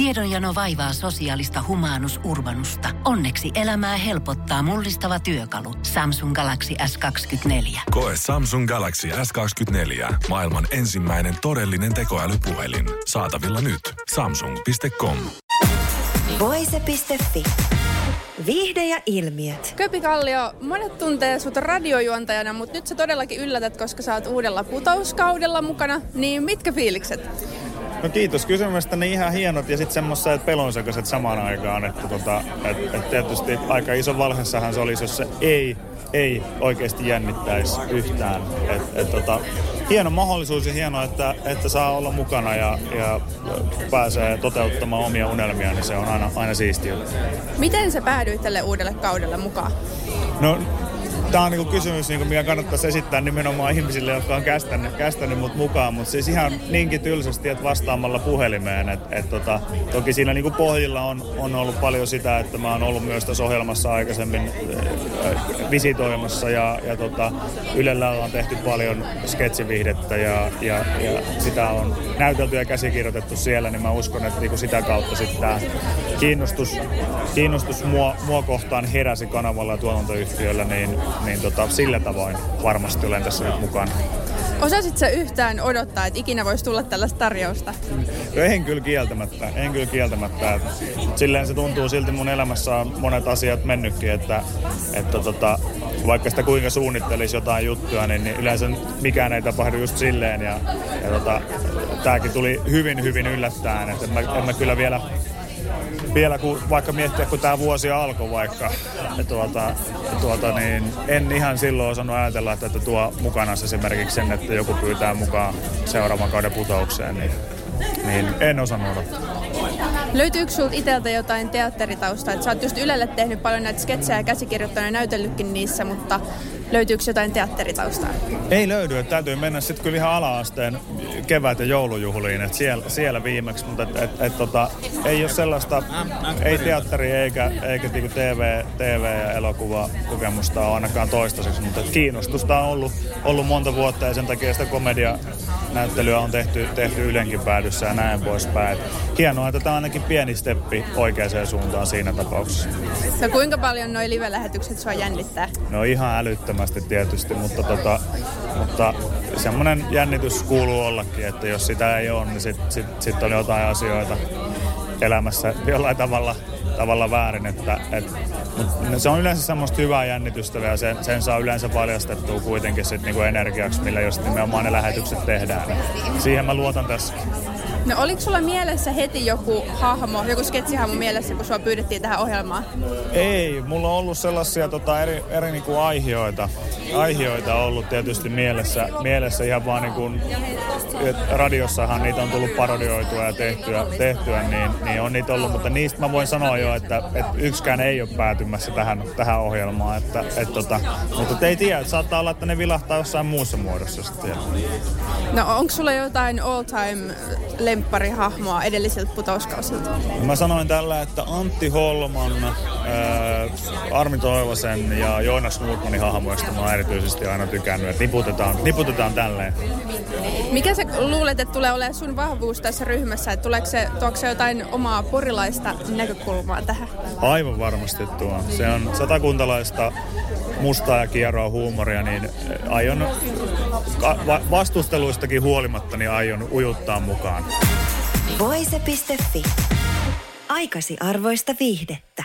Tiedonjano vaivaa sosiaalista humanus urbanusta. Onneksi elämää helpottaa mullistava työkalu. Samsung Galaxy S24. Koe Samsung Galaxy S24. Maailman ensimmäinen todellinen tekoälypuhelin. Saatavilla nyt. Samsung.com. Voise.fi. Viihde ja ilmiöt. Köpi Kallio, monet tuntee sut radiojuontajana, mutta nyt sä todellakin yllätät, koska sä oot uudella putouskaudella mukana. Niin mitkä fiilikset? No kiitos kysymystä, ne ihan hienot ja sitten semmoiset pelonsekaiset samaan aikaan. Että tota, et, et tietysti aika iso valhessahan se olisi, jos se ei, ei oikeasti jännittäisi yhtään. Et, et tota, hieno mahdollisuus ja hienoa, että, että saa olla mukana ja, ja pääsee toteuttamaan omia unelmia, niin se on aina, aina siistiä. Miten sä päädyit tälle uudelle kaudelle mukaan? No Tämä on niinku kysymys, niinku, mikä kannattaisi esittää nimenomaan ihmisille, jotka on kästänyt, kästänyt mut mukaan, mutta siis ihan niinkin tylsästi, että vastaamalla puhelimeen. Et, et tota, toki siinä niinku pohjilla on, on ollut paljon sitä, että mä oon ollut myös tässä ohjelmassa aikaisemmin äh, visitoimassa ja, ja tota, Ylellä on tehty paljon sketsivihdettä ja, ja, ja sitä on näytelty ja käsikirjoitettu siellä, niin mä uskon, että niinku sitä kautta sitten tämä kiinnostus, kiinnostus mua, mua kohtaan heräsi kanavalla ja tuotantoyhtiöllä, niin niin tota, sillä tavoin varmasti olen tässä nyt mukana. Osasit sä yhtään odottaa, että ikinä voisi tulla tällaista tarjousta? No en kyllä kieltämättä, en kyllä kieltämättä. Silleen se tuntuu silti mun elämässä on monet asiat mennytkin, että, että tota, vaikka sitä kuinka suunnittelisi jotain juttuja, niin, niin yleensä mikään ei tapahdu just silleen. Ja, ja tota, tääkin tuli hyvin, hyvin yllättäen, että en mä, en mä kyllä vielä vielä kun vaikka miettiä, kun tämä vuosi alkoi vaikka, tuota, tuota, niin en ihan silloin osannut ajatella, että, että tuo mukana esimerkiksi sen, että joku pyytää mukaan seuraavan kauden putoukseen, niin, niin en osannut odottaa. Löytyykö sinulta itseltä jotain teatteritaustaa? Et sä oot just Ylelle tehnyt paljon näitä sketsejä ja käsikirjoittanut ja näytellytkin niissä, mutta löytyykö jotain teatteritaustaa? Ei löydy, että täytyy mennä sitten kyllä ihan ala-asteen kevät- ja joulujuhliin, että siellä, siellä viimeksi, mutta et, et, et, tota, ei ole sellaista, ei teatteri eikä, eikä niinku TV, TV ja elokuva kokemusta ole ainakaan toistaiseksi, mutta kiinnostusta on ollut, ollut monta vuotta ja sen takia sitä komedia näyttelyä on tehty, tehty Ylenkin päädyssä ja näin poispäin. Hienoa, että tämä on ainakin pieni steppi oikeaan suuntaan siinä tapauksessa. No kuinka paljon nuo live-lähetykset sua jännittää? No ihan älyttömästi tietysti, mutta, tota, mutta semmoinen jännitys kuuluu ollakin, että jos sitä ei ole, niin sitten sit, sit on jotain asioita elämässä jollain tavalla, tavalla väärin. Että, et, mutta se on yleensä semmoista hyvää jännitystä ja sen, sen saa yleensä paljastettua kuitenkin sit niinku energiaksi, millä just nimenomaan ne lähetykset tehdään. Siihen mä luotan tässä. No oliko sulla mielessä heti joku hahmo, joku sketsihahmo mielessä, kun sua pyydettiin tähän ohjelmaan? Ei, mulla on ollut sellaisia tota, eri, eri niinku aihioita, aihioita ollut tietysti mielessä, mielessä ihan vaan niin kuin, radiossahan niitä on tullut parodioitua ja tehtyä, tehtyä niin, niin on niitä ollut, mutta niistä mä voin sanoa jo, että, että yksikään ei ole päätymässä tähän, tähän ohjelmaan, että, et, tota, mutta ei tiedä, että saattaa olla, että ne vilahtaa jossain muussa muodossa sitten. No onko sulla jotain all time lempparihahmoa edelliseltä putouskausilta? Mä sanoin tällä, että Antti Holman, Armi Toivosen ja Joonas Nurmanin hahmoista mä oon erityisesti aina tykännyt, että niputetaan, niputetaan tälleen. Mikä sä luulet, että tulee olemaan sun vahvuus tässä ryhmässä? Että tuleeko se, tuoko se jotain omaa porilaista näkökulmaa tähän? Aivan varmasti tuo. Se on satakuntalaista mustaa ja kierroa huumoria, niin aion vastusteluistakin huolimatta, niin aion ujuttaa mukaan. Voise.fi. Aikasi arvoista viihdettä.